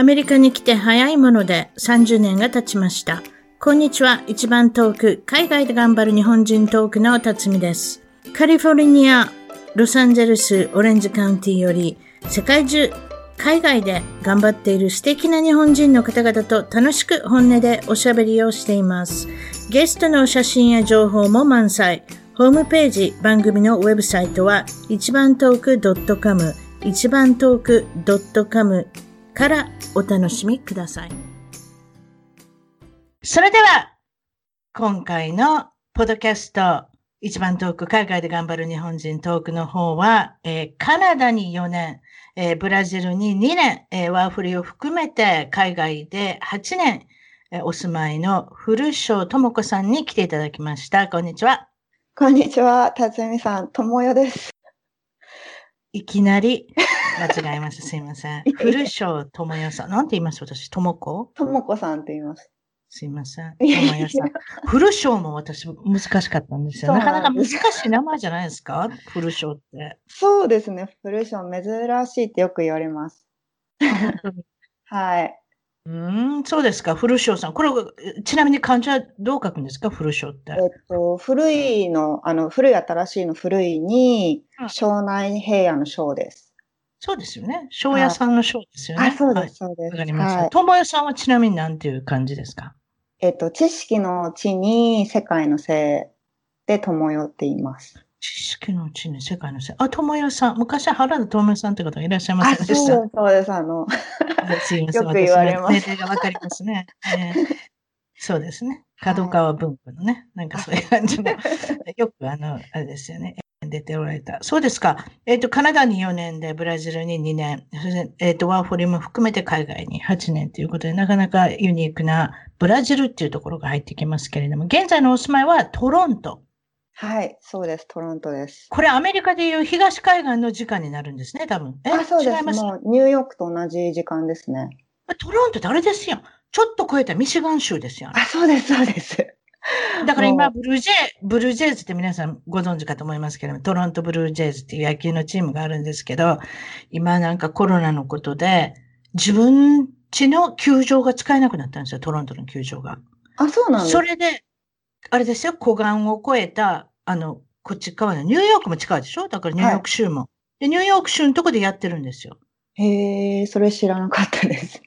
アメリカに来て早いもので30年が経ちました。こんにちは。一番遠く、海外で頑張る日本人トークの辰巳です。カリフォルニア、ロサンゼルス、オレンジカウンティより、世界中、海外で頑張っている素敵な日本人の方々と楽しく本音でおしゃべりをしています。ゲストの写真や情報も満載。ホームページ、番組のウェブサイトは、一番トーク .com、一番トーク .com からお楽しみください。それでは、今回のポッドキャスト、一番トーク、海外で頑張る日本人トークの方は、えーカナダに4年、えーブラジルに2年、えーワーフリーを含めて海外で8年、えーお住まいの古庄智子さんに来ていただきました。こんにちは。こんにちは、辰巳さん、ともよです。いきなり間違えました。すいません。古庄智代さん。なんて言います？私、智子？ともこさんって言います。すいません。智代さん。古庄も私難しかったんですよ。なかなか難しい名前じゃないですか？古庄って。そうですね、古章珍しいってよく言われます。はい。うーん、そうですか。古庄さん。これ、ちなみに漢字はどう書くんですか？古庄ってえ。っと、古いの、あの、古い新しいの古いにうん、庄内平野の章です。そうですよね。庄屋さんの庄ですよね。あ、そうはいです、そうです。わかりました。はい。智代さんはちなみに何ていう感じですか？えっと、知識の知に世界のせいでともよって言います。知識のうちに世界のせい。あ、智代さん。昔原田智代さんって方いらっしゃいまあ、せんでしたそうです、そうです。あの、すいません。よく言われます年齢がわかりますね。えーそうですね。角川文庫のね、なんかそういう感じの、よくあの、あれですよね。出ておられた。そうですか。えっ、と、カナダに4年で、ブラジルに2年、そして、えっ、と、ワーホリも含めて海外に8年ということで、なかなかユニークなブラジルっていうところが入ってきますけれども、現在のお住まいはトロント。はい、そうです、トロントです。これアメリカでいう東海岸の時間になるんですね、多分。えあ、そうです。違います？もう、ニューヨークと同じ時間ですね。トロントってあれですよ。ちょっと超えたミシガン州ですよ。あ、そうです、そうです。だから今、もブルージェイ、ブルージェイズって皆さんご存知かと思いますけれども、トロントブルージェイズっていう野球のチームがあるんですけど、今なんかコロナのことで、自分家の球場が使えなくなったんですよ、トロントの球場が。あ、そうなんそれで、あれですよ、湖岸を越えた、あの、こっち側のニューヨークも近いでしょ？だからニューヨーク州も。で、ニューヨーク州のとこでやってるんですよ。へえ、それ知らなかったです。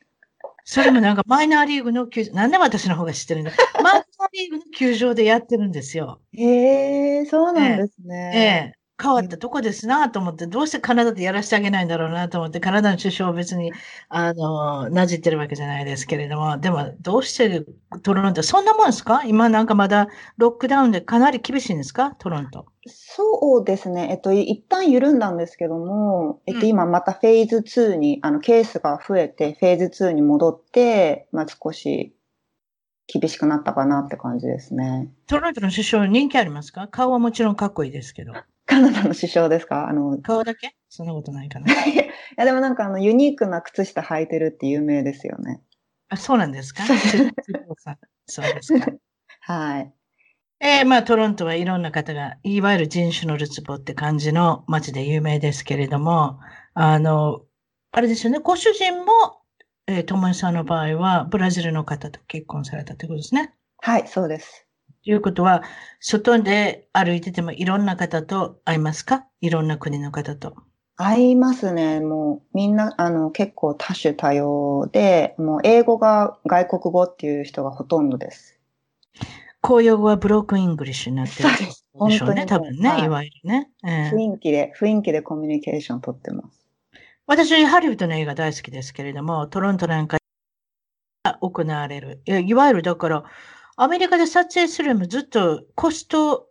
それもなんかマイナーリーグの球場、なんで私の方が知ってるんだ？マイナーリーグの球場でやってるんですよ。へえ、そうなんですえね。え、変わったとこですなと思って、どうしてカナダでやらせてあげないんだろうなと思って、カナダの首相は別に、あの、なじってるわけじゃないですけれども、でも、どうしてトロント、そんなもんですか？今なんかまだロックダウンでかなり厳しいんですか？トロント。そうですね。えっと、い一旦緩んだんですけども、えっと、うん今またフェーズ2に、あの、ケースが増えて、フェーズ2に戻って、まあ、少し厳しくなったかなって感じですね。トロントの首相人気ありますか？顔はもちろんかっこいいですけど。カナダの首相ですか？あの、い顔だけ？そんなことないかな。や、でもなんかあの、ユニークな靴下履いてるって有名ですよね。あ、そうなんですか？そうそうですか。はい。えーまあ、トロントはいろんな方が、いわゆる人種のるつぼって感じの街で有名ですけれども、あの、あれですよね、ご主人も、えー、友江さんの場合は、ブラジルの方と結婚されたということですね。はい、そうです。ということは、外で歩いててもいろんな方と会いますか？いろんな国の方と。合いますね。もうみんな、あの、結構多種多様で、もう英語が外国語っていう人がほとんどです。公用語はブロークンイングリッシュになってるでしょうね、本当に多分ね、はいいわゆるね。えー雰囲気で、雰囲気でコミュニケーション取ってます。私、ハリウッドの映画大好きですけれども、トロントなんかが行われる。いわゆるだから、アメリカで撮影するよりもずっとコスト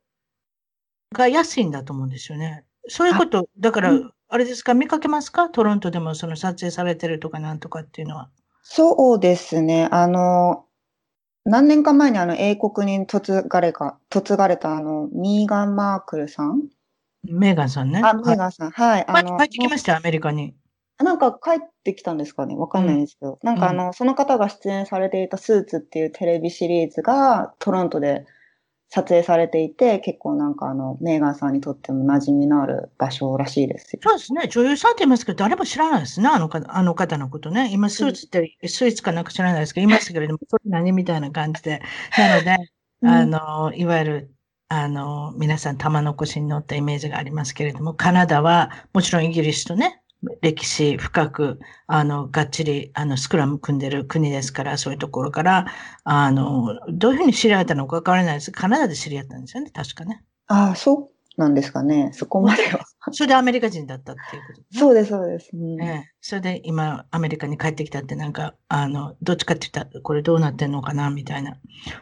が安いんだと思うんですよね。そういうこと、だからうん、あれですか、見かけますか？トロントでもその撮影されてるとかなんとかっていうのは。そうですね。あの、何年か前にあの英国に嫁がれか、嫁がれたあの、ミーガン・マークルさん？メーガンさんね。あ、メはいーガンさん。はい。あの、帰ってきましたよ、アメリカに。なんか帰ってきたんですかね？わかんないんですけど。なんかあの、その方が出演されていたスーツっていうテレビシリーズがトロントで撮影されていて、結構なんかあの、メーガンさんにとっても馴染みのある場所らしいですよ。そうですね。女優さんって言いますけど、誰も知らないですね。あの方あの方のことね。今、スーツって、スーツかなんか知らないですけど、言いましたけれども、それ何みたいな感じで。なので、あの、いわゆる、あの、皆さん玉残しに乗ったイメージがありますけれども、カナダは、もちろんイギリスとね、歴史深く、あの、がっちり、あの、スクラム組んでる国ですから、そういうところから、あの、どういうふうに知り合ったのかわからないです。カナダで知り合ったんですよね、確かね。ああ、そうなんですかね。そこまでは。それでアメリカ人だったっていうこと、ね、そうです、そうです。それで今、アメリカに帰ってきたって、なんか、あの、どっちかって言ったら、これどうなってんのかな、みたいな。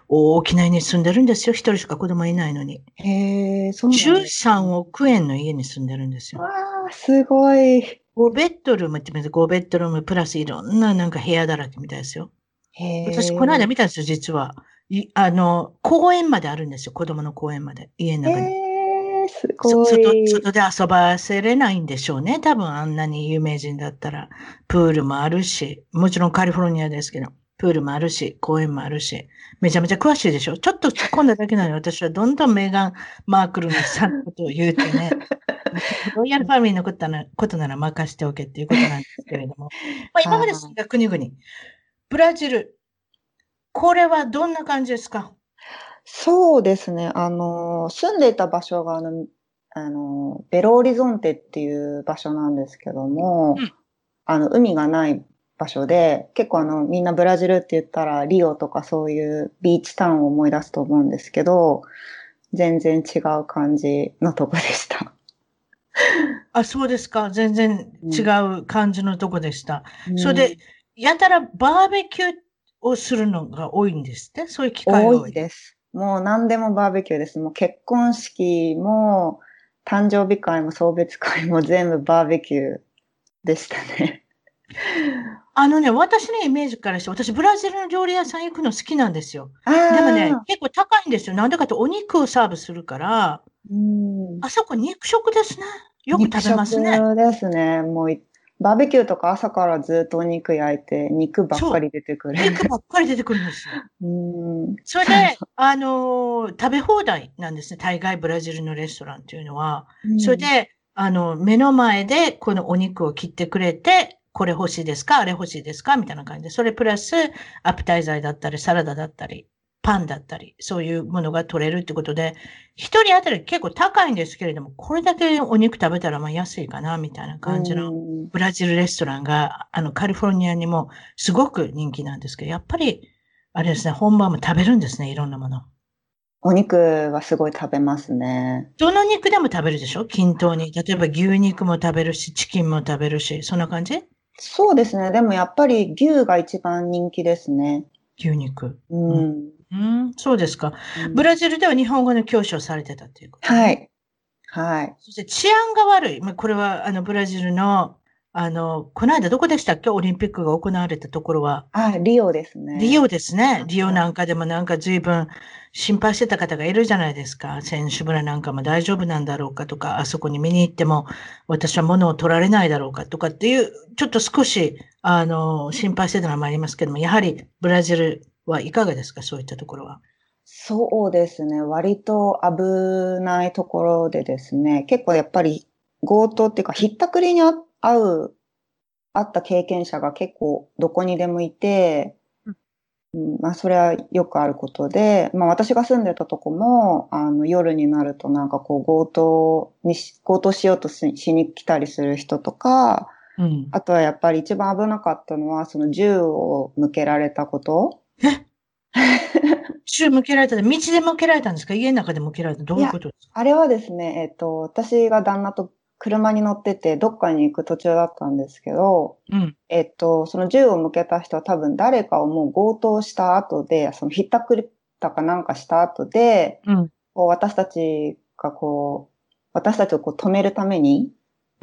大きな家に住んでるんですよ。一人しか子供いないのに。へえ、そうなんです13億円の家に住んでるんですよ。わあ、すごい。5ベッドルームって言5ベッドルームプラスいろんななんか部屋だらけみたいですよ。私、この間見たんですよ、実は。あの、公園まであるんですよ、子供の公園まで、家の中に。すごい外。外で遊ばせれないんでしょうね。多分あんなに有名人だったら。プールもあるし、もちろんカリフォルニアですけど、プールもあるし、公園もあるし、めちゃめちゃ詳しいでしょ。ちょっと突っ込んだだけなのに、私はどんどんメーガン・マークルのさんのことを言うてね。ロイヤルファミリーのことなことなら任しておけっていうことなんですけれども。まあ、今まで住んだ国々、ブラジル、これはどんな感じですか？そうですね。あの、住んでいた場所が、あの、あの、ベロオリゾンテっていう場所なんですけども、うん、あの、海がない場所で、結構あの、みんなブラジルって言ったら、リオとかそういうビーチタウンを思い出すと思うんですけど、全然違う感じのとこでした。あ、そうですか。全然違う感じのとこでした。うん、それで、やたらバーベキューをするのが多いんですって？そういう機会多いです。もう何でもバーベキューです。もう結婚式も、誕生日会も送別会も全部バーベキューでしたね。あのね、私のイメージからして、私ブラジルの料理屋さん行くの好きなんですよ。でもね、結構高いんですよ。なんでかってお肉をサーブするから、うんあそこ肉食ですね。よく食べますね。ですね。もうバーベキューとか朝からずっとお肉焼いて、肉ばっかり出てくる。肉ばっかり出てくるんですよ。うんそれで、あのー、食べ放題なんですね。大概ブラジルのレストランっていうのは。それで、あの、目の前でこのお肉を切ってくれて、これ欲しいですか？あれ欲しいですか？みたいな感じで。それプラス、アプタイザーだったり、サラダだったり、パンだったり、そういうものが取れるってことで、一人当たり結構高いんですけれども、これだけお肉食べたらまあ安いかな、みたいな感じのブラジルレストランが、あの、カリフォルニアにもすごく人気なんですけど、やっぱり、あれですね、本場も食べるんですね、いろんなもの。お肉はすごい食べますね。どの肉でも食べるでしょ？均等に。例えば牛肉も食べるし、チキンも食べるし、そんな感じ？そうですね。でもやっぱり牛が一番人気ですね。牛肉。うん。うん、うん、そうですか、うん、ブラジルでは日本語の教師をされてたということ、はい。はい。そして治安が悪い。まあ、これは、あの、ブラジルの、あの、この間どこでしたっけ？オリンピックが行われたところは。あ、リオですね。リオですね。リオなんかでもなんか随分心配してた方がいるじゃないですか。選手村なんかも大丈夫なんだろうかとか、あそこに見に行っても私は物を取られないだろうかとかっていう、ちょっと少し、あの、心配してたのもありますけども、やはりブラジルはい。かがですかそうい。ったところは。そうですね。割と危ない。ところでですね、結構やっぱり強盗ってい。うか、ひったくりに遭う、あった経験者が結構どこにでもい。て、うん、まあそれはよくあることで、まあ私が住んでたとこも、あの夜になるとなんかこう強盗に強盗しようとしに来たりする人とか、うん、あとはやっぱり一番危なかったのは、その銃を向けられたこと。え銃向けられた道で向けられたんですか？家の中で向けられたどういうことですか？あれはですね、えっ、と、私が旦那と車に乗ってて、どっかに行く途中だったんですけど、うん、えっと、その銃を向けた人は多分誰かをもう強盗した後で、そのひったくりたかなんかした後で、うん、こう私たちがこう、私たちをこう止めるために、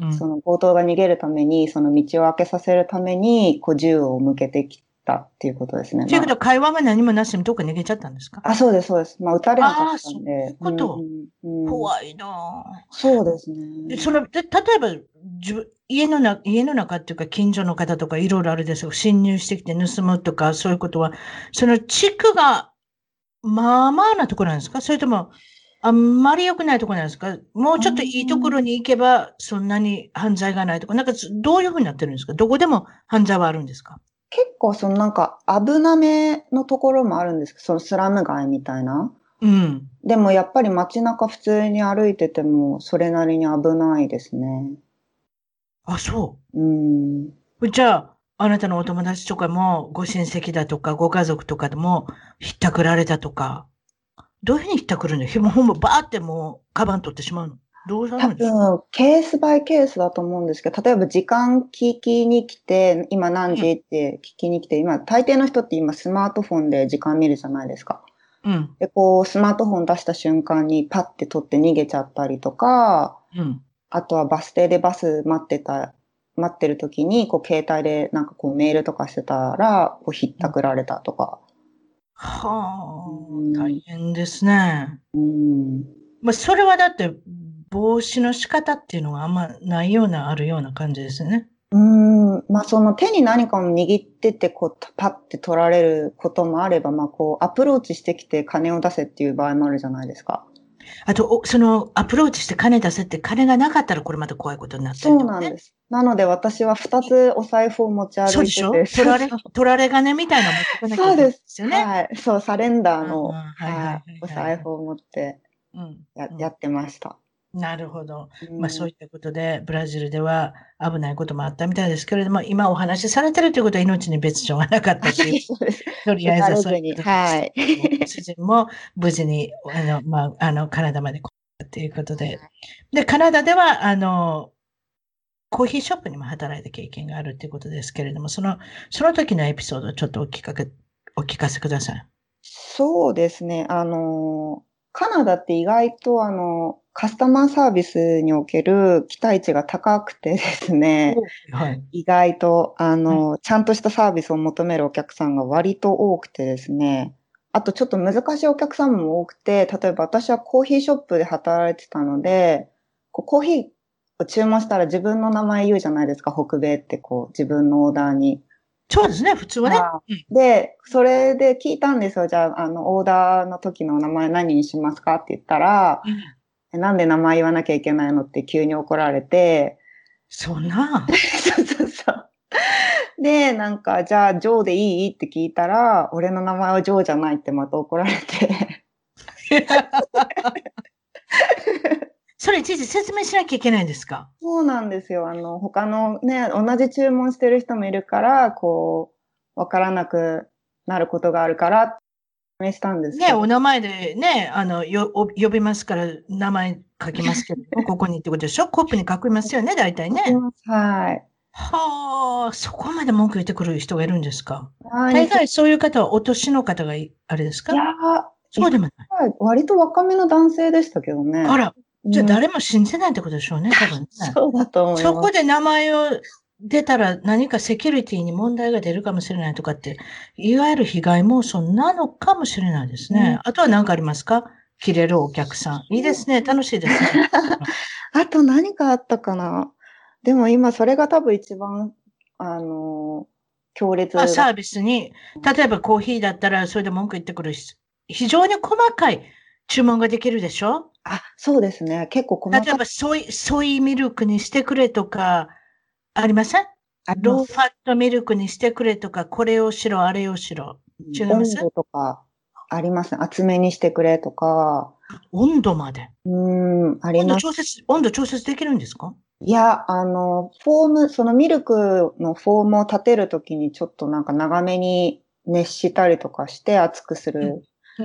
うん、その強盗が逃げるために、その道を開けさせるために、こう銃を向けてきたっていうことですね。ということは、会話が何もなしにどっか逃げちゃったんですか？あ、そうです、そうです。まあ、撃たれなかったんで。そういうこと、うん。うん、怖いなそうですね。そので例えば家のな、家の中っていうか、近所の方とかいろいろあるですよ。侵入してきて盗むとか、そういうことは、その地区がまあまあなところなんですか？それとも、あんまり良くないところなんですか？もうちょっといいところに行けば、そんなに犯罪がないとか、なんかどういうふうになってるんですか？どこでも犯罪はあるんですか？結構そのなんか危なめのところもあるんですけど、そのスラム街みたいな。うん。でもやっぱり街中普通に歩いててもそれなりに危ないですね。あ、そうん。う。じゃあ、あなたのお友達とかも、ご親戚だとか、ご家族とかでも、ひったくられたとか、どういうふうにひったくるの？ひもほんまバーってもう、カバン取ってしまうの？どうな多分、ケースバイケースだと思うんですけど、例えば時間聞きに来て、今何時って聞きに来て、今、大抵の人って今スマートフォンで時間見るじゃないですか。うん。で、こう、スマートフォン出した瞬間にパッて取って逃げちゃったりとか、うん。あとはバス停でバス待ってた、待ってる時に、こう、携帯でなんかこうメールとかしてたら、こう、ひったくられたとか。はうんあ、大変ですね。うん。まあ、それはだって、防止の仕方っていうのがあんまないような、あるような感じですね。うん。まあ、その手に何かを握ってて、こう、パッて取られることもあれば、まあ、こう、アプローチしてきて金を出せっていう場合もあるじゃないですか。あと、おその、アプローチして金出せって、金がなかったらこれまた怖いことになってそうるとかね。なんです。なので、私は二つお財布を持ち歩そうでしょ？いてて。取られ、取られ金みたいなの持ってかなきゃいけないんですよね。はい。そう、サレンダーの、はいはいはいはいはいお財布を持ってうんうんややってました。なるほど。うんまあそういったことで、ブラジルでは危ないこともあったみたいですけれども、今お話しされてるということは命に別状はなかったという、そうです。とりあえずそういうはい。主人も無事に、あの、まあ、あの、カナダまで来たということで。で、カナダでは、あの、コーヒーショップにも働いた経験があるということですけれども、その、その時のエピソードをちょっとお聞かけ、お聞かせください。そうですね。あの、カナダって意外とあの、カスタマーサービスにおける期待値が高くてですね、はい。意外と、あの、ちゃんとしたサービスを求めるお客さんが割と多くてですね、あとちょっと難しいお客さんも多くて、例えば私はコーヒーショップで働いてたので、こうコーヒーを注文したら自分の名前言うじゃないですか、北米ってこう自分のオーダーに。そうですね、普通はね。あで、それで聞いたんですよ。じゃあ、あの、オーダーの時の名前何にしますかって言ったら、うんえなんで名前言わなきゃいけないの？って急に怒られて、そんな？そうそうそう。で、なんか、じゃあ、ジョーでいい？って聞いたら、俺の名前はジョーじゃないってまた怒られて。それいちいち説明しなきゃいけないんですか？そうなんですよ。あの、他のね、同じ注文してる人もいるから、こう、わからなくなることがあるから、説明したんですけね、ど。お名前でね、あの、よ、お呼びますから、名前書きますけど、ここにってことでしょ？コップに書きますよね、大体ね。はい。はあ、そこまで文句言ってくる人がいるんですか？はい大概そういう方はお年の方がいあれですか？いやーそうでもない。割と若めの男性でしたけどね。あら、じゃあうん誰も信じないってことでしょうね、多分ね。そうだと思います。そこで名前を出たら何かセキュリティに問題が出るかもしれないとかって、いわゆる被害妄想なのかもしれないですね。あとは何かありますか？切れるお客さん。いいですね。楽しいですね。あと何かあったかな？でも今それが多分一番、あのー強烈まあ、サービスに、例えばコーヒーだったらそれで文句言ってくるし、非常に細かい注文ができるでしょ？あ、そうですね。結構細か例えばソイ、ソイミルクにしてくれとか、ありません？ローファットミルクにしてくれとか、これをしろ、あれをしろ。違い温ます？度とかありますね。厚めにしてくれとか。温度まで？うーん、あり温度ます。調節、温度調節できるんですか？いや、あの、フォーム、そのミルクのフォームを立てるときにちょっとなんか長めに熱したりとかして熱くする。うん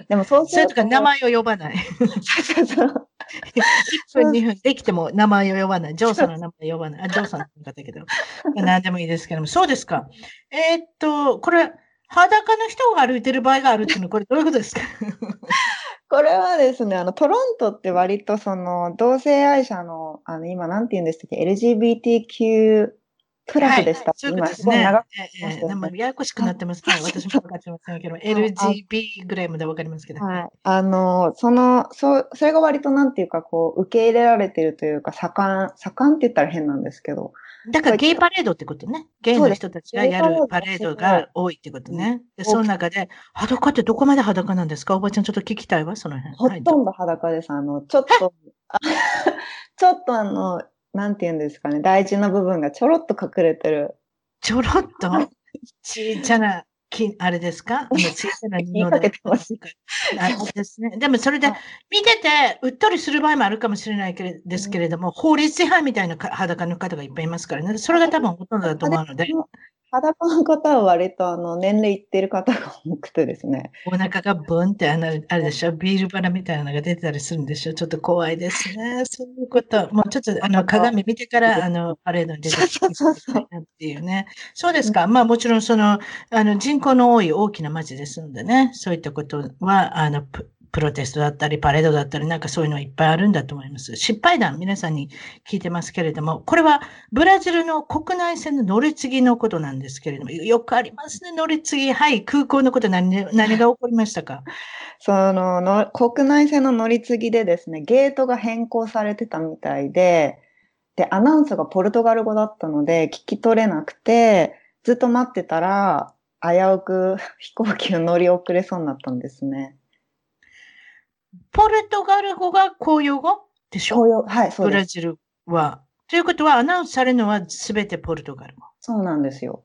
でもそうすると。それとか名前を呼ばない。そうそうそう。1分、2分できても名前を呼ばない。ジョーさんの名前を呼ばない。あ、ジョーさんの方だけど。何でもいいですけども。そうですか。えーっと、これ、裸の人が歩いてる場合があるっていうのは、これどういうことですか？これはですね、あの、トロントって割とその、同性愛者の、あの、今なんて言うんでしたっけ、LGBTQ プラスでした。そういうこと今ですね。ごい長くええましたよねでもややこしくなってますね。私も分かってません けど、LGB ぐらいまで分かりますけど。はい。あの、その、そう、それが割となんていうか、こう、受け入れられてるというか、盛ん、盛んって言ったら変なんですけど、だからゲイパレードってことね。ゲイの人たちがやるパレードが多いってことね。で、その中で、裸ってどこまで裸なんですか？おばちゃんちょっと聞きたいわ、その辺。ほとんど裸です。あの、ちょっと、ちょっとあの、なんて言うんですかね、大事な部分がちょろっと隠れてる。ちょろっと？ちっちゃなきあれですか？小さな布で。ですね。でもそれで見ててうっとりする場合もあるかもしれないけれですけれども、法律違反みたいな裸の方がいっぱいいますからね。それが多分ほとんどだと思うので。裸の方は割とあの年齢いってる方が多くてですね。お腹がブンってあのあれでしょ、ビールバラみたいなのが出てたりするんでしょ？ちょっと怖いですね。そういうこと。もうちょっとあの鏡見てからあのパレードに出てきてっていうね。そうですか。まあもちろんそのあの人口の多い大きな町ですのでね、そういったことはあのプロテストだったり、パレードだったり、なんかそういうのいっぱいあるんだと思います。失敗談、皆さんに聞いてますけれども、これはブラジルの国内線の乗り継ぎのことなんですけれども、よくありますね、乗り継ぎ。はい、空港のこと何、何が起こりましたか？そのの、国内線の乗り継ぎでですね、ゲートが変更されてたみたいで、で、アナウンスがポルトガル語だったので、聞き取れなくて、ずっと待ってたら、危うく 飛行機を乗り遅れそうになったんですね。ポルトガル語が公用語？でしょ？公用、はい、そうです。ブラジルは。ということは、アナウンスされるのはすべてポルトガル語？そうなんですよ。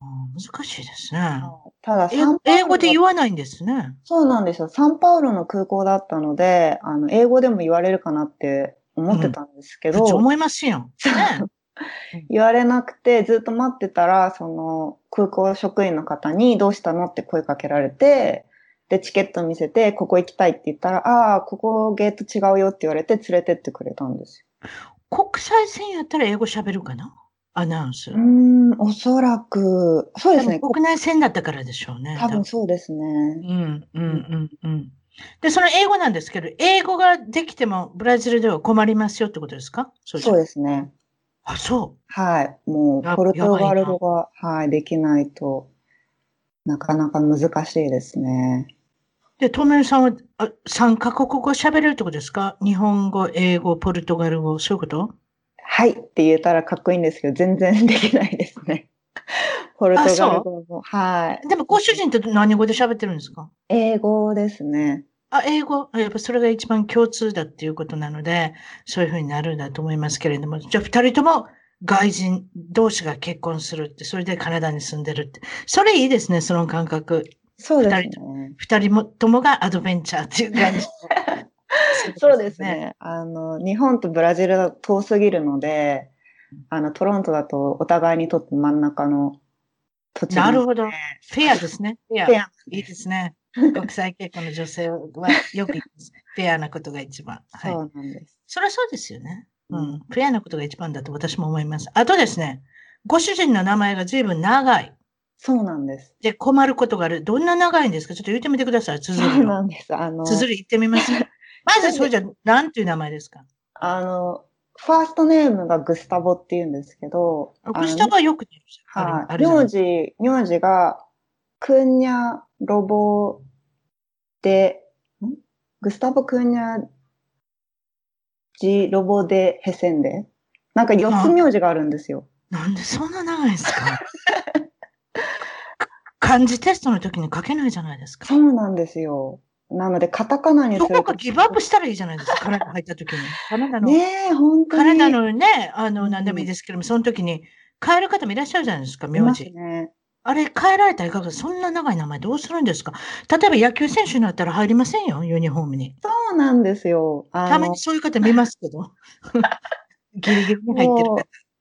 難しいですね。ただ英語で言わないんですね。そうなんですよ。サンパウロの空港だったので、あの、英語でも言われるかなって思ってたんですけど。うん、思いますよ。ね、言われなくて、ずっと待ってたら、その、空港職員の方にどうしたの？って声かけられて、で、チケット見せて、ここ行きたいって言ったら、ああ、ここゲート違うよって言われて連れてってくれたんですよ。国際線やったら英語喋るかな？アナウンス。うん、おそらく、そうですね。国内線だったからでしょうね。多分そうですね。うん、うん、うん、うん。で、その英語なんですけど、英語ができてもブラジルでは困りますよってことですか？そうですね。あ、そう。はい。もう、ポルトガル語が、はい、できないとなかなか難しいですね。で、トメルさんはあ3カ国語喋れるってことですか？日本語、英語、ポルトガル語、そういうこと？はいって言えたらかっこいいんですけど、全然できないですね。ポルトガル語も。はい。でも、ご主人って何語で喋ってるんですか？英語ですね。あ、英語？やっぱそれが一番共通だっていうことなので、そういうふうになるんだと思いますけれども、じゃあ二人とも外人同士が結婚するって、それでカナダに住んでるって。それいいですね、その感覚。そうですね。二人もともがアドベンチャーっていう感じ。そうですね。あの、日本とブラジルは遠すぎるので、あの、トロントだとお互いにとって真ん中の土地、ね、なるほど。フェアですね。フェア。フェアいいですね。国際結婚の女性はよく言います。フェアなことが一番。はい、そうなんです。それはそうですよね。うん。フェアなことが一番だと私も思います。あとですね、ご主人の名前が随分長い。そうなんです。で、困ることがある。どんな長いんですか？ちょっと言ってみてください。綴り。そうなんです。あの。綴り言ってみます？まず、それじゃ、なんていう名前ですか？あの、ファーストネームがグスタボって言うんですけど。グスタボはよく言うはい。名字、名字が、クンニャロボで、ん？グスタボ・クンニャジロボデ・ヘセンデなんか4つ名字があるんですよ。なんでそんな長いんですか？漢字テストの時に書けないじゃないですか。そうなんですよ。なので、カタカナにすると。どこかギブアップしたらいいじゃないですか、カナダ入った時に。カナダの。ねえ、本当に。カナダのね、あの、何でもいいですけども、その時に変える方もいらっしゃるじゃないですか、名字。ね、あれ、変えられたらいかがそんな長い名前どうするんですか？例えば野球選手になったら入りませんよ、ユニフォームに。そうなんですよ。たまにそういう方見ますけど。ギリギリに入ってる方。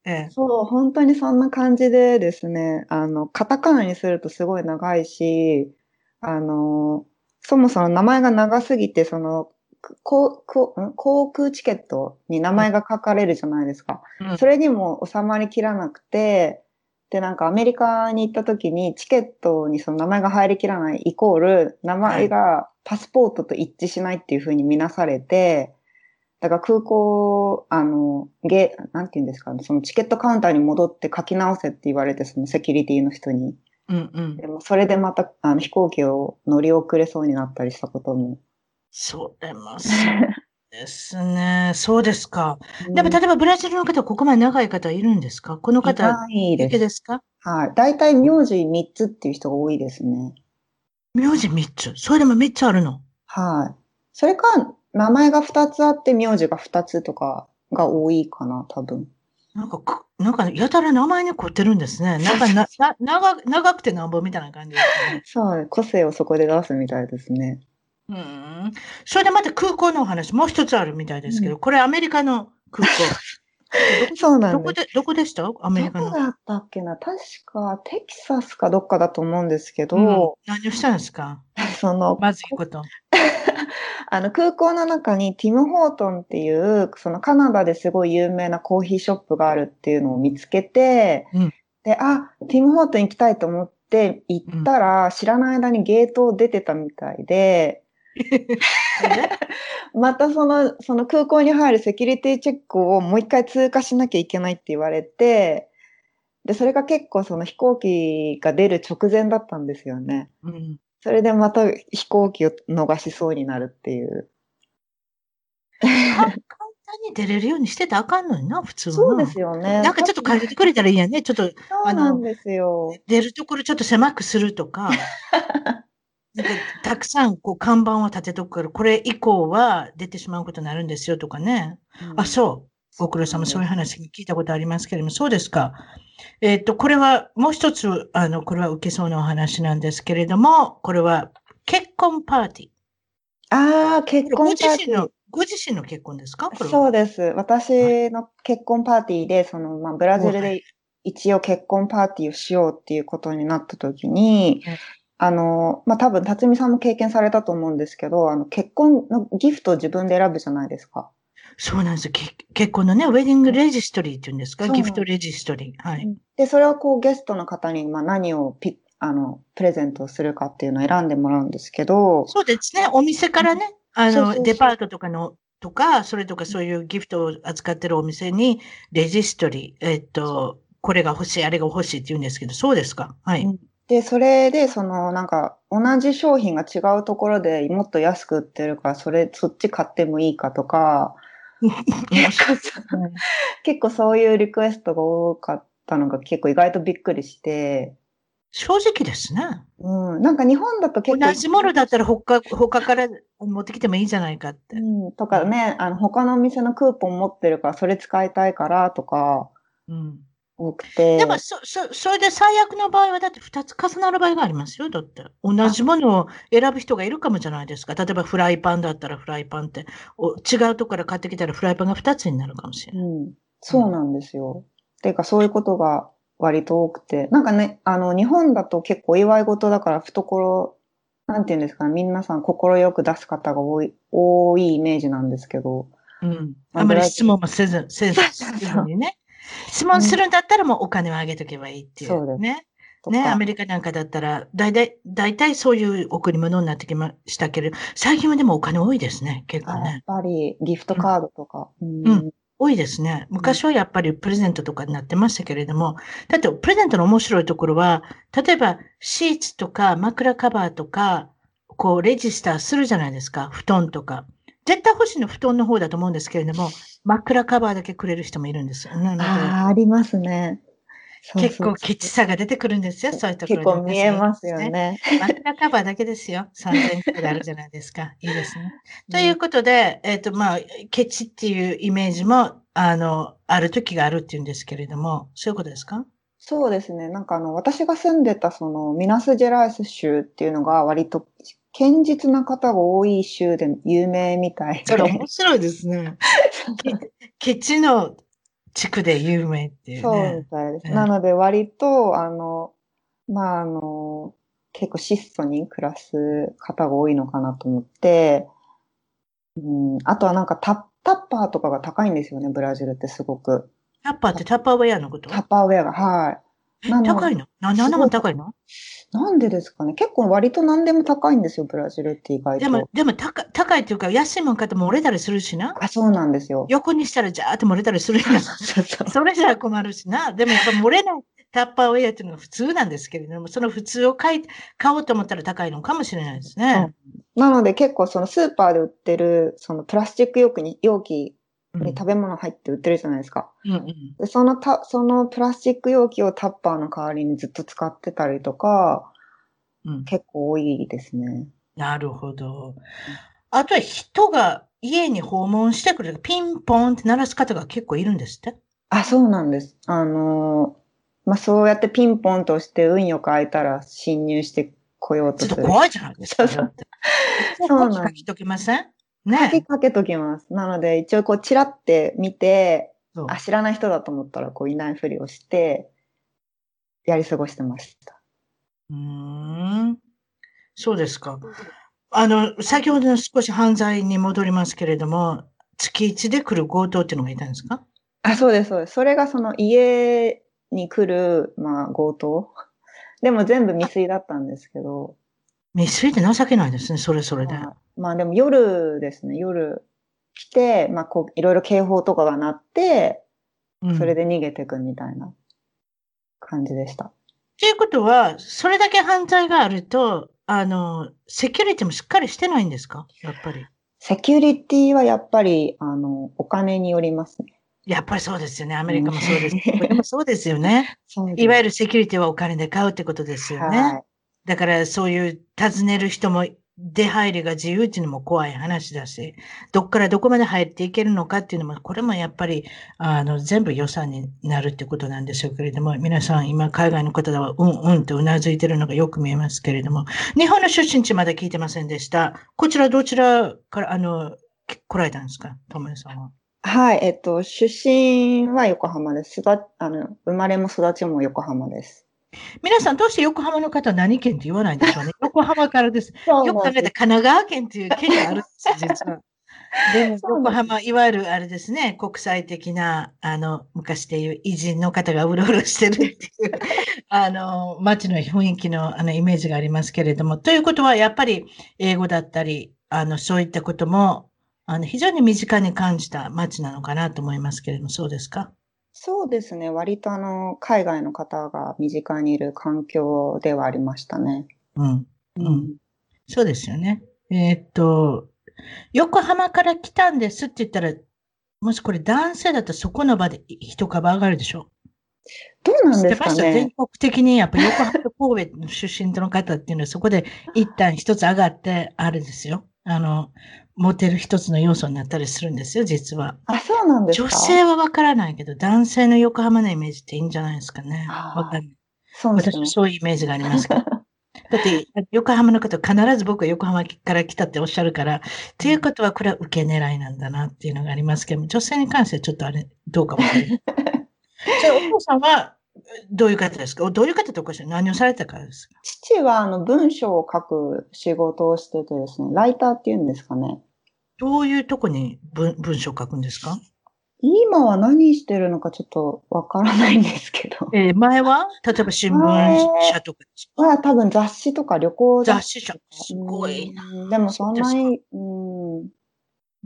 ええ、そう、本当にそんな感じでですね、あの、カタカナにするとすごい長いし、あの、そもそも名前が長すぎて、その、航航空チケットに名前が書かれるじゃないですか。うん、それにも収まりきらなくて、で、なんかアメリカに行った時にチケットにその名前が入りきらないイコール、名前がパスポートと一致しないっていうふうに見なされて、だから空港、あの、ゲ、なんて言うんですかね、そのチケットカウンターに戻って書き直せって言われて、そのセキュリティの人に。うんうん。でもそれでまたあの飛行機を乗り遅れそうになったりしたことも。それもですね。そうですか。でも、例えばブラジルの方、ここまで長い方いるんですか？この方いだけですか？はい。大体名字3つっていう人が多いですね。名字3つ？それでも3つあるの？はい。それか、名前が2つあって名字が2つとかが多いかな、多分。なんかく、なんか、やたら名前に凝ってるんですね。なんかな、な、長、長くてなんぼみたいな感じですね。そう、個性をそこで出すみたいですね。うん。それでまた空港のお話、もう一つあるみたいですけど、これアメリカの空港。そうなんです。どこで、どこでした？アメリカの。どこだったっけな？確かテキサスかどっかだと思うんですけど、うん何をしたんですか？その、まずいこと。あの空港の中にティム・ホートンっていう、そのカナダですごい有名なコーヒーショップがあるっていうのを見つけて、うん。で、あ、ティム・ホートン行きたいと思って行ったら、知らない間にゲートを出てたみたいで、またその、その空港に入るセキュリティチェックをもう一回通過しなきゃいけないって言われて、で、それが結構その飛行機が出る直前だったんですよね。うんそれでまた飛行機を逃しそうになるっていう。簡単に出れるようにしてたらあかんのにな、普通はな。そうですよね。なんかちょっと変えてくれたらいいやね。ちょっとそうなんですよ。出るところちょっと狭くするとか、なんかたくさんこう看板を立てとくから、これ以降は出てしまうことになるんですよとかね。あ、そう。ご苦労様、そういう話聞いたことありますけれども、そうですか。えっ、と、これはもう一つ、あの、これは受けそうなお話なんですけれども、これは結婚パーティー。ああ、結婚パーティー自身の。、ご自身の結婚ですか？そうです。私の結婚パーティーで、その、まあ、ブラジルはで一応結婚パーティーをしようっていうことになった時にうん、あの、まあ、多分、辰巳さんも経験されたと思うんですけど、あの、結婚のギフトを自分で選ぶじゃないですか。そうなんですよ。け結婚のね、ウェディングレジストリーっていうんですか？ギフトレジストリー。はい。で、それをこうゲストの方に、まあ、何をピあの、プレゼントをするかっていうのを選んでもらうんですけど、そうですね。お店からね、あの、デパートとかの、とか、それとかそういうギフトを扱ってるお店に、レジストリー、えっと、これが欲しい、あれが欲しいって言うんですけど、そうですか？はい。うんで、それで、その、なんか、同じ商品が違うところでもっと安く売ってるから、それ、そっち買ってもいいかとか、結構そういうリクエストが多かったのが結構意外とびっくりして、正直ですね。うん、なんか日本だと結構、同じものだったら他、他から持ってきてもいいんじゃないかって。うん、とかね、あの、他のお店のクーポン持ってるから、それ使いたいからとか、うん。多くて。でも、そ、そ、それで最悪の場合は、だって2つ重なる場合がありますよ。だって。同じものを選ぶ人がいるかもじゃないですか。例えばフライパンだったらフライパンって、お違うとこから買ってきたらフライパンが2つになるかもしれない。うん、そうなんですよ。ていうか、そういうことが割と多くて。なんかね、あの、日本だと結構お祝い事だから、懐、なんていうんですかね、皆さん心よく出す方が多い、多いイメージなんですけど。うん。まああまり質問もせず、せず、せずにね。質問するんだったらもうお金をあげとけばいいっていう。そうね。ね、アメリカなんかだったら、だいたい、だいたいそういう贈り物になってきましたけれど、最近はでもお金多いですね、結構あやっね。ぱりギフトカードとか。うんうん多いですね。昔はやっぱりプレゼントとかになってましたけれども、だってプレゼントの面白いところは、例えばシーツとか枕カバーとか、こうレジスターするじゃないですか、布団とか。絶対欲しいの布団の方だと思うんですけれども、枕カバーだけくれる人もいるんですよ。なのでああ、ありますね。結構ケチさが出てくるんですよ、そういうところ結構見えますよ。ね。枕カバーだけですよ。3000円くらいあるじゃないですか。いいですね。ということで、えっ、と、まあ、ケチっていうイメージも、あの、ある時があるっていうんですけれども、そういうことですか？そうですね。なんかあの、私が住んでたそのミナスジェライス州っていうのが割と堅実な方が多い州で有名みたいで。面白いですね。ケチの地区で有名っていうそうみね。たいです。うんなので割と、あの、まああの、結構質素に暮らす方が多いのかなと思って、うん、あとはなんかタタッパーとかが高いんですよね、ブラジルってすごく。タッパーってタッパーウェアのこと？タッパーウェアが、はい。高いの？ななんでも高いの？なんでですかね結構割と何でも高いんですよ、ブラジルって意外と。でも、でも高い高いっていうか、安いもん買っても漏れたりするしな。あ、そうなんですよ。横にしたらジャーって漏れたりするやん。それじゃ困るしな。でもやっぱ漏れない。タッパーウェアっていうのが普通なんですけれども、その普通を買い買おうと思ったら高いのかもしれないですね。なので結構そのスーパーで売ってる、そのプラスチック容器に、容器うんに食べ物入って売ってるじゃないですか。うんうんでそのた、そのプラスチック容器をタッパーの代わりにずっと使ってたりとか、うん結構多いですね。なるほど。あとは人が家に訪問してくれる、ピンポンって鳴らす方が結構いるんですって？あ、そうなんです。あのーまあ、そうやってピンポンとして運よく開いたら侵入してこようとする。ちょっと怖いじゃないですか。そうそうそうなんです書きときませんねかけときます。なので、一応こう、チラって見て、あ、知らない人だと思ったら、こう、いないふりをして、やり過ごしてました。うーん。そうですか。あの、先ほどの少し犯罪に戻りますけれども、月一で来る強盗っていうのがいたんですか？あ、そうです、そうです。それがその家に来る、まあ、強盗。でも全部未遂だったんですけど、未遂って情けないですね、それそれで。まあ、まあでも夜ですね、夜来て、まあこう、いろいろ警報とかが鳴って、うんそれで逃げてくみたいな感じでした。ということは、それだけ犯罪があると、あの、セキュリティもしっかりしてないんですか？やっぱり。セキュリティはやっぱり、あの、お金によりますね。やっぱりそうですよね。アメリカもそうです。そうですよね。いわゆるるセキュリティはお金で買うってことですよね。はい。だからそういう尋ねる人も出入りが自由っていうのも怖い話だし、どっからどこまで入っていけるのかっていうのも、これもやっぱり、あの、全部予算になるってことなんでしょうけれども、皆さん今海外の方はうんうんとうなずいてるのがよく見えますけれども、日本の出身地まだ聞いてませんでした。こちらどちらから、あの、来られたんですか？ともえさんは。はい、えっと、出身は横浜です。あの、生まれも育ちも横浜です。皆さんどうして横浜の方は何県って言わないんでしょうね。横浜からです。よく考えたら神奈川県っていう県があるんですよ、実は。で横浜、いわゆるあれですね、国際的な、あの、昔でいう偉人の方がうろうろしてるっていう、あの、街の雰囲気の、あの、イメージがありますけれども、ということは、やっぱり、英語だったり、あの、そういったことも、あの、非常に身近に感じた街なのかなと思いますけれども、そうですか？そうですね。割とあの、海外の方が身近にいる環境ではありましたね。うん。うん。そうですよね。えーっと、横浜から来たんですって言ったら、もしこれ男性だったらそこの場で一株上がるでしょどうなんですかね。全国的にやっぱ横浜と神戸の出身の方っていうのはそこで一旦一つ上がって、あれですよ。あの、モテる一つの要素になったりするんですよ、実は。あ、そうなんですか？女性はわからないけど、男性の横浜のイメージっていいんじゃないですかね。わかんない。そうですね私も。そういうイメージがありますけど。だって、横浜の方は必ず僕は横浜から来たっておっしゃるから、ということはこれは受け狙いなんだなっていうのがありますけども、女性に関してはちょっとあれ、どうかもしれない。じゃあ、お父さんはどういう方ですか？どういう方とおかしい何をされたからですか？父はあの文章を書く仕事をしててですね、ライターっていうんですかね。どういうとこに文文章を書くんですか？今は何してるのかちょっとわからないんですけど。えー前は？例えば新聞社とかですか？は多分雑誌とか旅行雑誌社。すごいな。うん。でもそんなに、うん、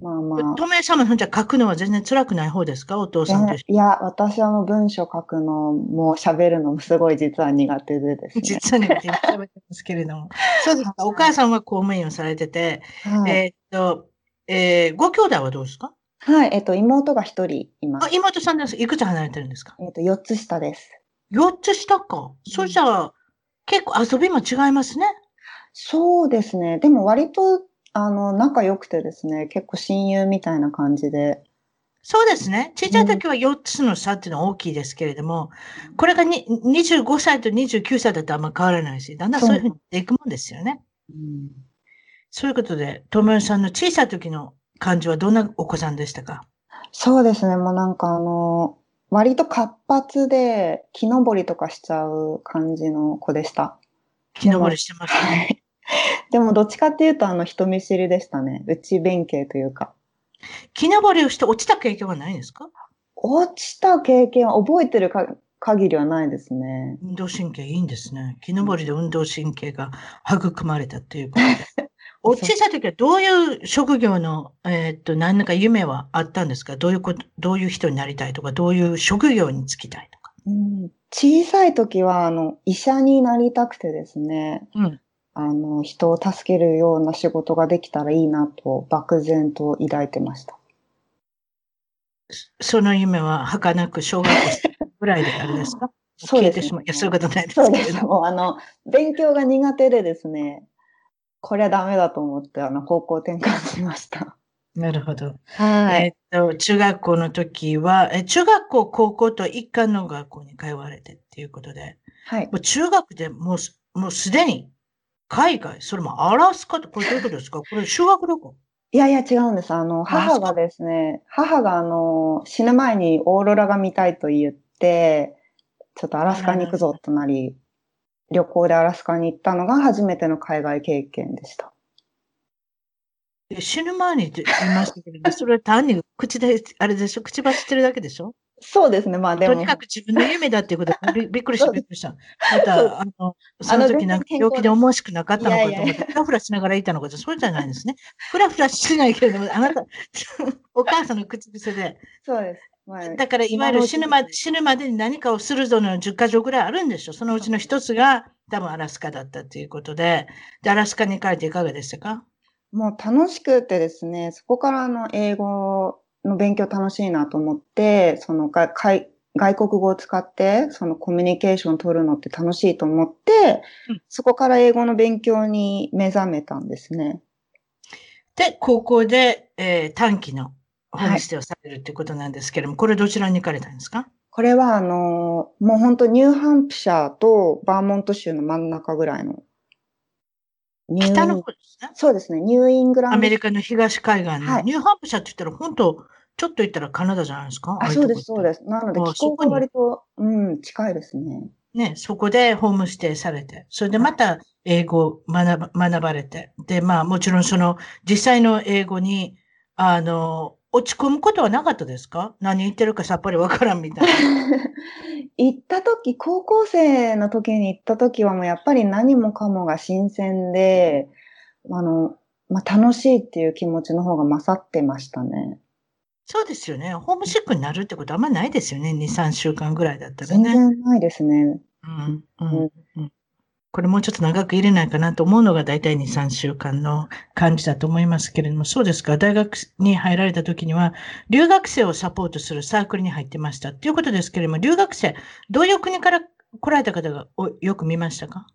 まあまあ。トメイ様のじゃ書くのは全然辛くない方ですか？お父さんといや、私はもう文章書くのも喋るのもすごい実は苦手でですね。実はね、今喋ってますけれども。そうですか。お母さんは公務員をされてて、はい。えーっと、えーご兄弟はどうですか？はい、えっと、妹が一人いまあ、す。妹さんです。いくつ離れてるんですか？えっと、四つ下です。四つ下か。それじゃあ、結構遊びも違いますね。そうですね。でも割と、あの、仲良くてですね、結構親友みたいな感じで。そうですね。小さい時は4つの差っていうのは大きいですけれども、これがに25歳と29歳だとあんま変わらないし、だんだんそういうふうにしていくもんですよね。うんそういうことで、友よさんの小さい時の感じはどんなお子さんでしたか？そうですね。もうなんかあの、割と活発で、木登りとかしちゃう感じの子でした。木登りしてましたね。はい。でもどっちかっていうと、あの、人見知りでしたね。内弁慶というか。木登りをして落ちた経験はないんですか？落ちた経験は覚えてるか限りはないですね。運動神経いいんですね。木登りで運動神経が育まれたということで。お小さい時はどういう職業の、えーっと、何らか夢はあったんですか？どういうこと、どういう人になりたいとか、どういう職業に就きたいとか。うん、小さい時は、あの、医者になりたくてですね、うん。あの、人を助けるような仕事ができたらいいなと、漠然と抱いてました。その夢は儚く小学校ぐらいであれですか？そうです消えてしまう。いや、そういうことないですそうです。けれど。もう、あの、勉強が苦手でですね、これはダメだと思って、あの、方向転換しました。なるほど。はい。えっと、中学校の時は、え中学校、高校と一貫の学校に通われてっていうことで、はい。もう中学でもうす、もうすでに海外、それもアラスカ？と、これどういうことですか？これ修学旅行？いやいや違うんです。あの、母がですね、母があの、死ぬ前にオーロラが見たいと言って、ちょっとアラスカに行くぞとなり、旅行でアラスカに行ったのが初めての海外経験でした。で死ぬ前にって言いましたけれど、それは単に口で、あれでしょ？口走ってるだけでしょ？そうですね。まあでも。とに、かく自分の夢だっていうことでび びっくりした、びっくりした。また、あの、その時なんか病気で思わしくなかったのかと思って、ふらふらしながらいたのかと、そうじゃないんですね。ふらふらしないけれども、あなた、お母さんの口癖で、そうです。まあ、だからいわゆる死ぬまで、死ぬまでに何かをするぞの10箇所ぐらいあるんでしょそのうちの一つが多分アラスカだったということで、で、アラスカに行かれていかがでしたか？もう楽しくてですね、そこからあの英語の勉強楽しいなと思って、そのが外外国語を使ってそのコミュニケーションを取るのって楽しいと思って、うんそこから英語の勉強に目覚めたんですね。で、高校で、えー短期のホームステイをされるということなんですけれども、これどちらに行かれたんですか？これはあの、もう本当ニューハンプシャーとバーモント州の真ん中ぐらいの。北の方ですね。そうですね、ニューイングランド。アメリカの東海岸の、はいニューハンプシャーって言ったら、本当ちょっと行ったらカナダじゃないですか？あ、そうです、そうす。です。なのであ気候が割と、うん、近いですね。ね、そこでホームステイされて、それでまた英語を学ば学ばれて、で、まあもちろんその実際の英語に、あの、落ち込むことはなかったですか？何言ってるかさっぱりわからんみたいな。行った時、高校生の時に行った時はもうやっぱり何もかもが新鮮で、あの、まあ、楽しいっていう気持ちの方が勝ってましたね。そうですよね。ホームシックになるってことあんまないですよね。2、3週間ぐらいだったら全ね。然ないですね。うんうんうんこれもうちょっと長く入れないかなと思うのが大体2、3週間の感じだと思いますけれども、そうですか。大学に入られた時には、留学生をサポートするサークルに入ってましたっていうことですけれども、留学生、どういう国から来られた方がおよく見ましたか？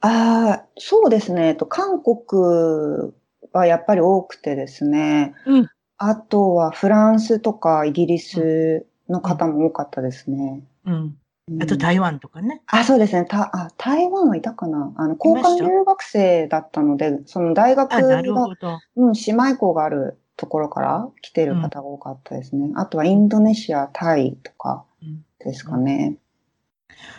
ああ、そうですね。と、韓国はやっぱり多くてですね。うんあとはフランスとかイギリスの方も多かったですね。うん。うんあと台湾とかね。あ、そうですね。た、あ、台湾はいたかなあの、交換留学生だったので、その大学あ、なるが、ほど。うん、姉妹校があるところから来てる方が多かったですね。あとはインドネシア、タイとかうんですかね。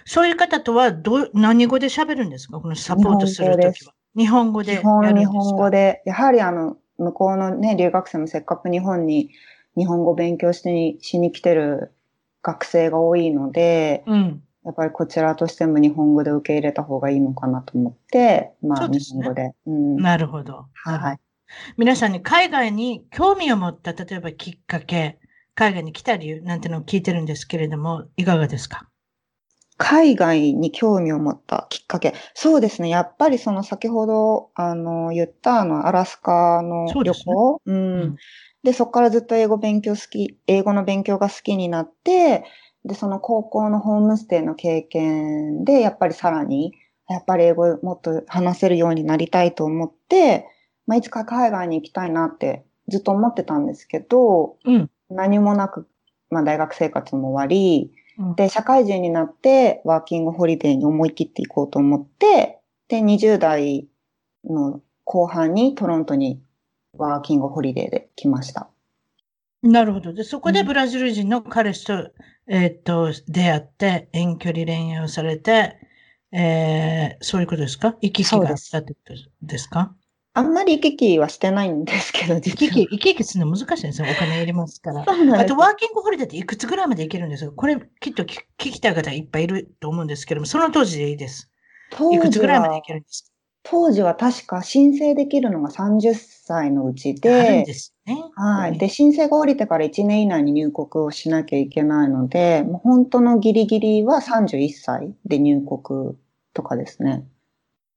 そういう方とはどう、何語で喋るんですか？このサポートするときは。日本語でや基本、日本語で、やはりあの、向こうのね、留学生もせっかく日本に日本語勉強してにしに来てる学生が多いので、うん。やっぱりこちらとしても日本語で受け入れた方がいいのかなと思って、まあ日本語で。うん。なるほど。はい。皆さんに海外に興味を持った、例えばきっかけ、海外に来た理由なんてのを聞いてるんですけれども、いかがですか？海外に興味を持ったきっかけ。そうですね。やっぱりその先ほど、あの、言ったあの、アラスカの旅そうですね行。ううんん。で、そこからずっと英語勉強好き、英語の勉強が好きになって、で、その高校のホームステイの経験で、やっぱりさらに、やっぱり英語もっと話せるようになりたいと思って、まあ、いつか海外に行きたいなってずっと思ってたんですけど、うん。何もなく、まあ、大学生活も終わり、うんで、社会人になって、ワーキングホリデーに思い切っていこうと思って、で、20代の後半にトロントにワーキングホリデーで来ました。なるほど。で、そこでうんブラジル人の彼氏と、えーっと、出会って、遠距離恋愛をされて、えー、そういうことですか？行き来があったってことですか？あんまり行き来はしてないんですけど、行実き来、行き来するの難しいんですよ。お金いりますから。あと、ワーキングホリデーっていくつぐらいまで行けるんですか？これ、きっと聞聞きたい方いっぱいいると思うんですけども、その当時でいいです。いくつぐらいまでは行けるんです当時は確か申請できるのが30歳のうちで、ですね。はい。で、申請が降りてから1年以内に入国をしなきゃいけないので、もう本当のギリギリは31歳で入国とかですね。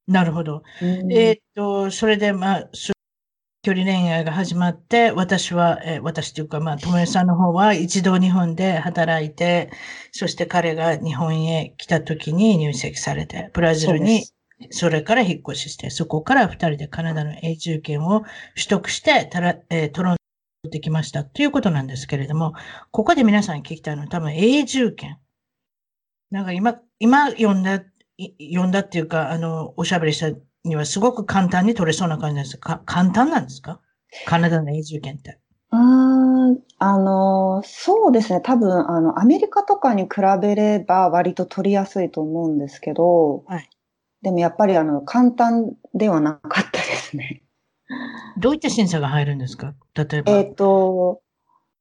なるほど。うんえーっと、それで、まあ、距離恋愛が始まって、私は、えー私というか、まあ、ともえさんの方は一度日本で働いて、そして彼が日本へ来た時に入籍されて、ブラジルに、それから引っ越しして、そこから二人でカナダの永住権を取得して、たらえートロントできましたということなんですけれども、ここで皆さんに聞きたいのは多分永住権。なんか今、今読んだ、い読んだっていうか、あの、おしゃべりしたにはすごく簡単に取れそうな感じなんですか簡単なんですか？カナダの永住権って。うーん、あの、そうですね。多分、あの、アメリカとかに比べれば割と取りやすいと思うんですけど、はいでもやっぱり、あの、簡単ではなかったですね。どういった審査が入るんですか？例えば。えっと、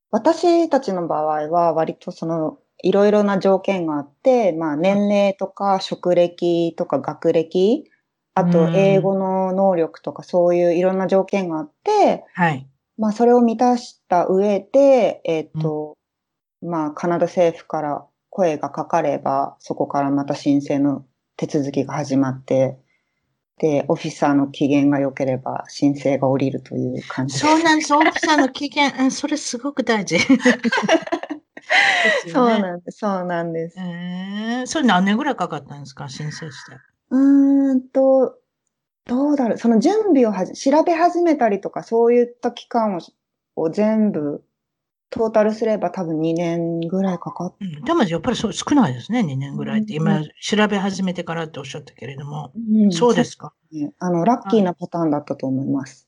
私たちの場合は割とその、いろいろな条件があって、まあ、年齢とか職歴とか学歴、あとうん英語の能力とかそういういろんな条件があって、はい。まあ、それを満たした上で、えっ、と、まあ、カナダ政府から声がかかれば、そこからまた申請の手続きが始まって、で、オフィサーの期限が良ければ申請が降りるという感じ。そうなんです。オフィサーの期限、うんそれすごく大事。ですそうなんです。そうなんです。えー、それ何年ぐらいかかったんですか？申請して。うーんと、どうだろう。その準備をはじ、調べ始めたりとか、そういった期間をを全部、トータルすれば多分2年ぐらいかかっうん、でもやっぱりそう少ないですね、2年ぐらいって。うん今、調べ始めてからっておっしゃったけれども。うんそうですか。ね。あの、ラッキーなパターンだったと思います。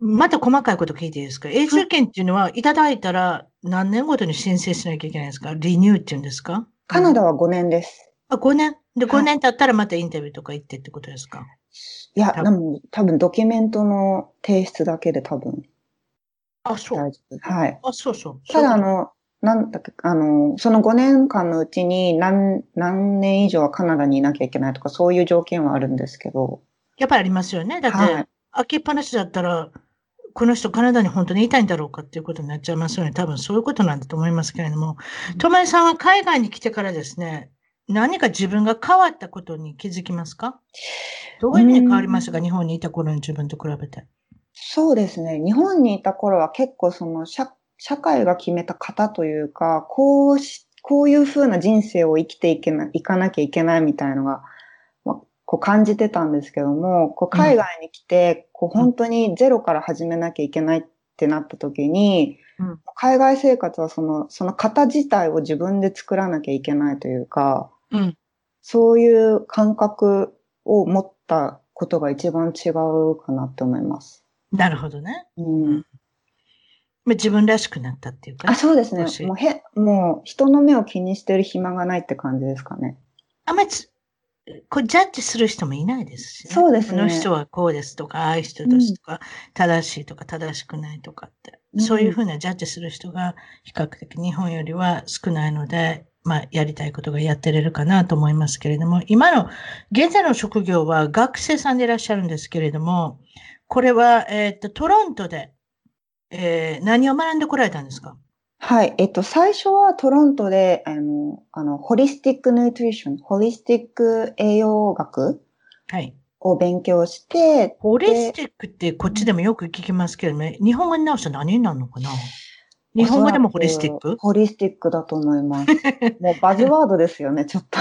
また細かいこと聞いていいですか？永住権っていうのは、いただいたら何年ごとに申請しなきゃいけないんですか？リニューっていうんですか？カナダは5年です。あ、5年で、はい5年経ったらまたインタビューとか行ってってことですか？いや、多でも多分ドキュメントの提出だけで多分あ、そう。はい。あ、そうそう。ただ、あの、なんだっけ、あの、その5年間のうちに何、何年以上はカナダにいなきゃいけないとか、そういう条件はあるんですけど、とやっぱりありますよね。だって、はい開けっぱなしだったら、この人カナダに本当にいたいんだろうかっていうことになっちゃいますよね。多分そういうことなんだと思いますけれども。ともえさんは海外に来てからですね、何か自分が変わったことに気づきますか？どういうふうに変わりましたか？日本にいた頃の自分と比べて。そうですね。日本にいた頃は結構その社、社会が決めた型というか、こうし、こういう風な人生を生きていけな、いかなきゃいけないみたいなのが、まあこう感じてたんですけども、こう海外に来て、こう本当にゼロから始めなきゃいけないってなった時に、うん海外生活はその、その型自体を自分で作らなきゃいけないというか、うん。そういう感覚を持ったことが一番違うかなって思います。なるほどね。うんまあ自分らしくなったっていうか、あ、そうですね。もうへ、もう人の目を気にしてる暇がないって感じですかね。あんまりつこうジャッジする人もいないですし、ね。そうですねこの人はこうですとか、ああいう人ですとか、正しいとか正しくないとかって、うんそういうふうなジャッジする人が比較的日本よりは少ないので、まあ、やりたいことがやってれるかなと思いますけれども、今の、現在の職業は学生さんでいらっしゃるんですけれども、これは、えっと、トロントで、えー何を学んでこられたんですか？はい。えっと、最初はトロントで、あの、あの、ホリスティック・ヌートリション、ホリスティック栄養学はい。を勉強して、ホリスティックってこっちでもよく聞きますけどね、日本語に直したら何になるのかな？日本語でもホリスティック？ホリスティックだと思います。もうバズワードですよね、ちょっと。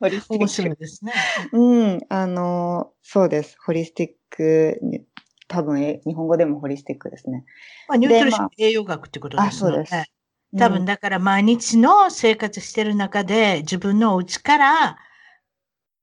ホリスティック面白いですね。うん、あの、そうです。ホリスティックに、多分え日本語でもホリスティックですね。まあ、ニュートリションまあ栄養学ってことであ、すので、そうです。多分だから毎日の生活してる中で自分のお家から、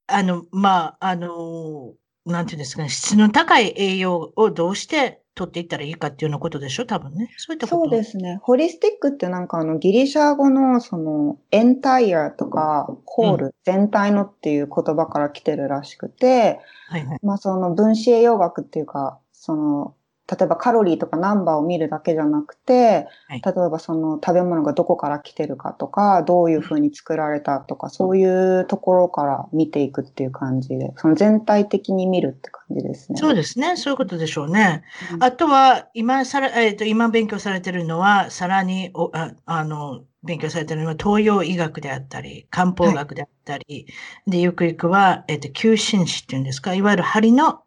あの、まあ、あの、なんていうんですかね、質の高い栄養をどうして取っていったらいいかっていうようなことでしょ？多分ね。そういったこと。そうですね。ホリスティックってなんかあのギリシャ語のそのエンタイアとかホール、全体のっていう言葉から来てるらしくて、はいはい。まあその分子栄養学っていうか、その例えばカロリーとかナンバーを見るだけじゃなくて、はい例えばその食べ物がどこから来てるかとか、どういうふうに作られたとか、そういうところから見ていくっていう感じで、その全体的に見るって感じですね。そうですね。そういうことでしょうね。うんあとは、今さら、えっ、と、今勉強されてるのは、さらに、おああの、勉強されてるのは東洋医学であったり、漢方学であったり、で、ゆくゆくは、えっ、と、求心師っていうんですか、いわゆる針の、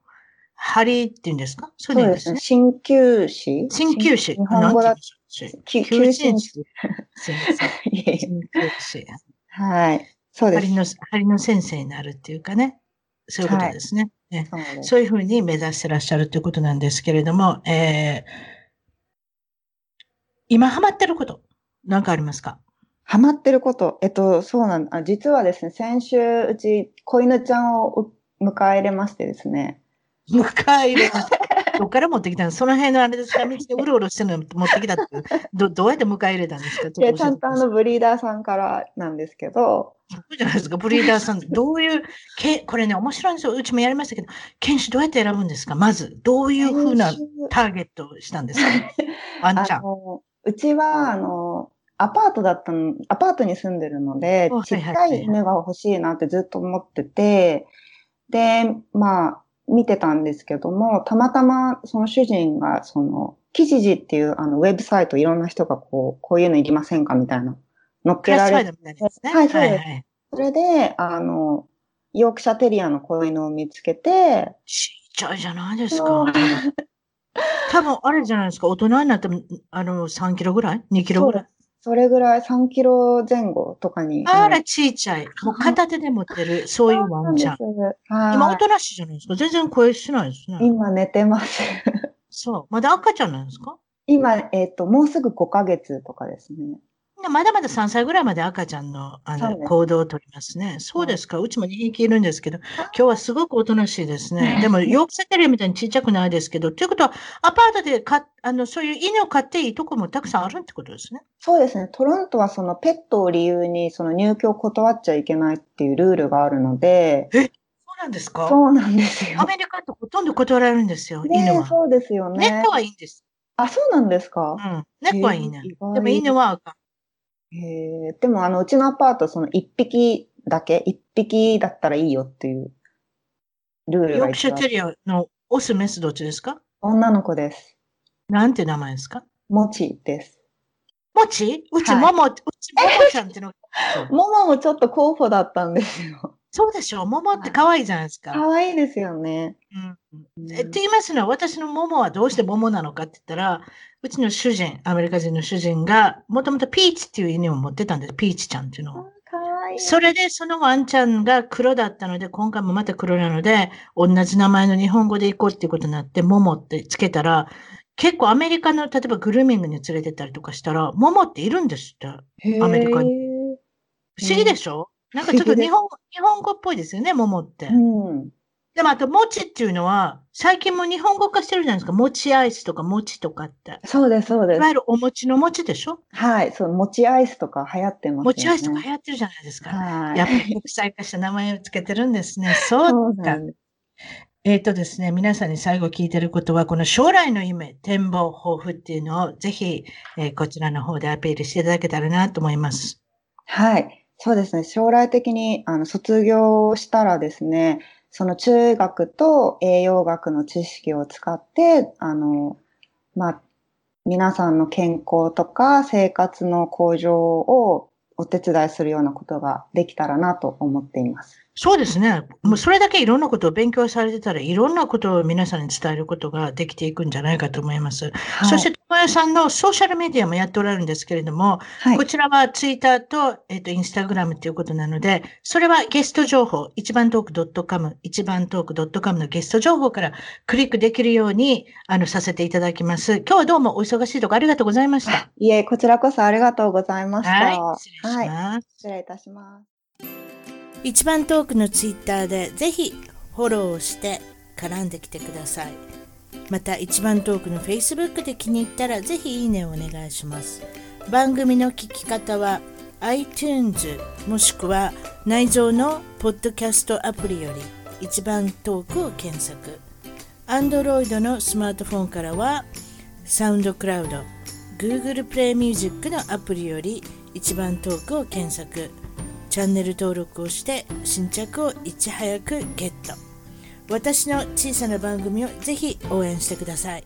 針っていうんですか？そうですすね。鍼灸師？鍼灸師。日本語だ 鍼灸師。はい。そうです。針の、針の先生になるっていうかね。そういうことですね。ねそういうふうに目指してらっしゃるということなんですけれども、えー今ハマってること、なんかありますか？ハマってること。えっと、そうなんあ実はですね、先週、うち、子犬ちゃんをう迎え入れましてですね。迎え入れました。どっから持ってきたの？その辺のあれですか道でうろうろしてるの持ってきたってど、どうやって迎え入れたんですか？で、ちゃんとあの、の、ブリーダーさんからなんですけど、そうじゃないですか、ブリーダーさん。どういう、けこれね、面白いんですよ。うちもやりましたけど、犬種どうやって選ぶんですか？まず、どういうふうなターゲットをしたんですか？ワンちゃん。うちは、あの、アパートだったの、アパートに住んでるのでお、ちっちゃい犬が欲しいなってずっと思ってて、で、まあ、見てたんですけども、たまたまその主人が、その、キジジっていうあのウェブサイトいろんな人がこう、こういうのいりませんかみたいな、載っけられて。はいそうですはい。それで、あの、ヨークシャテリアの子犬を見つけて、ちっちゃいじゃないですか。多分、あれじゃないですか。大人になっても、あの、3キロぐらい ?2 キロぐらい？それぐらい3キロ前後とかに。あら、ちいちゃい。もう片手で持ってる、そういうワンちゃん。今、おとなしいじゃないですか。全然声しないですね。今寝てます。そう。まだ赤ちゃんなんですか？今、えっ、と、もうすぐ5ヶ月とかですね。まだまだ3歳ぐらいまで赤ちゃんのあの行動をとりますね。そうですか？うちも2匹いるんですけど、今日はすごくおとなしいですね。でも、ヨークセテリアみたいにちっちゃくないですけど、ということは、アパートでかあのそういう犬を飼っていいとこもたくさんあるってことですね。そうですね。トロントはそのペットを理由にその入居を断っちゃいけないっていうルールがあるので、そうなんですか？そうなんですよア。メリカってほとんど断られるんですよ、犬ねは。そうですよね。猫はいいんです。あ、そうなんですか？う。ん。猫はいいねでも犬はあかん。へーでもあの、うちのアパートその1匹だけ、1匹だったらいいよっていうルールヨークシャあってテリアのオス、メスどっちですか？女の子です。なんて名前ですか？もちです。もちうち、はいもも、うち、ももちゃんっての。もももちょっと候補だったんですよ。そうでしょももって可愛いじゃないですか。可愛いですよね。うんえって言いますのは、私のモモはどうしてモモなのかって言ったら、うちの主人、アメリカ人の主人が、もともとピーチっていう犬を持ってたんです。ピーチちゃんっていうのを。可愛い。それで、そのワンちゃんが黒だったので、今回もまた黒なので、同じ名前の日本語で行こうっていうことになって、モモってつけたら、結構アメリカの、例えばグルーミングに連れてったりとかしたら、モモっているんですって。アメリカに不思議でしょ、なんかちょっと日本語、日本語っぽいですよね、モモって。うん。でもあと、もちっていうのは、最近も日本語化してるじゃないですか。もちアイスとかもちとかって。そうです、そうですいわ。ゆるお餅の餅でしょ？はい、そう、もちアイスとか流行ってますよね。もちアイスとか流行ってるじゃないですか。はい。やっぱり国際化した名前をつけてるんですね。そそううかなん。です。えっ、とですね、皆さんに最後聞いてることは、この将来の夢、展望、抱負っていうのをぜひ、えーこちらの方でアピールしていただけたらなと思います。はい。そうですね。将来的に、あの、卒業したらですね、その中学と栄養学の知識を使って、あの、まあ、皆さんの健康とか生活の向上をお手伝いするようなことができたらなと思っています。そうですね。もうそれだけいろんなことを勉強されてたら、いろんなことを皆さんに伝えることができていくんじゃないかと思います。はい、そして、小林さんのソーシャルメディアもやっておられるんですけれども、はいこ。ちらはツイッターと、えっ、と、インスタグラムということなので、それはゲスト情報、一番トーク .com、一番トーク .com のゲスト情報からクリックできるように、あの、させていただきます。今日はどうもお忙しいところありがとうございました。いえ、こちらこそありがとうございました。はい、失礼しはい。ます。失礼いたします。一番トークのツイッターでぜひフォローをして絡んできてください。また一番トークの Facebook で気に入ったらぜひいいねをお願いします。番組の聞き方は iTunes もしくは内蔵のポッドキャストアプリより一番トークを検索。Android のスマートフォンからはサウンドクラウド Google プレイミュージックのアプリより一番トークを検索。チャンネル登録をして新着をいち早くゲット。私の小さな番組をぜひ応援してください。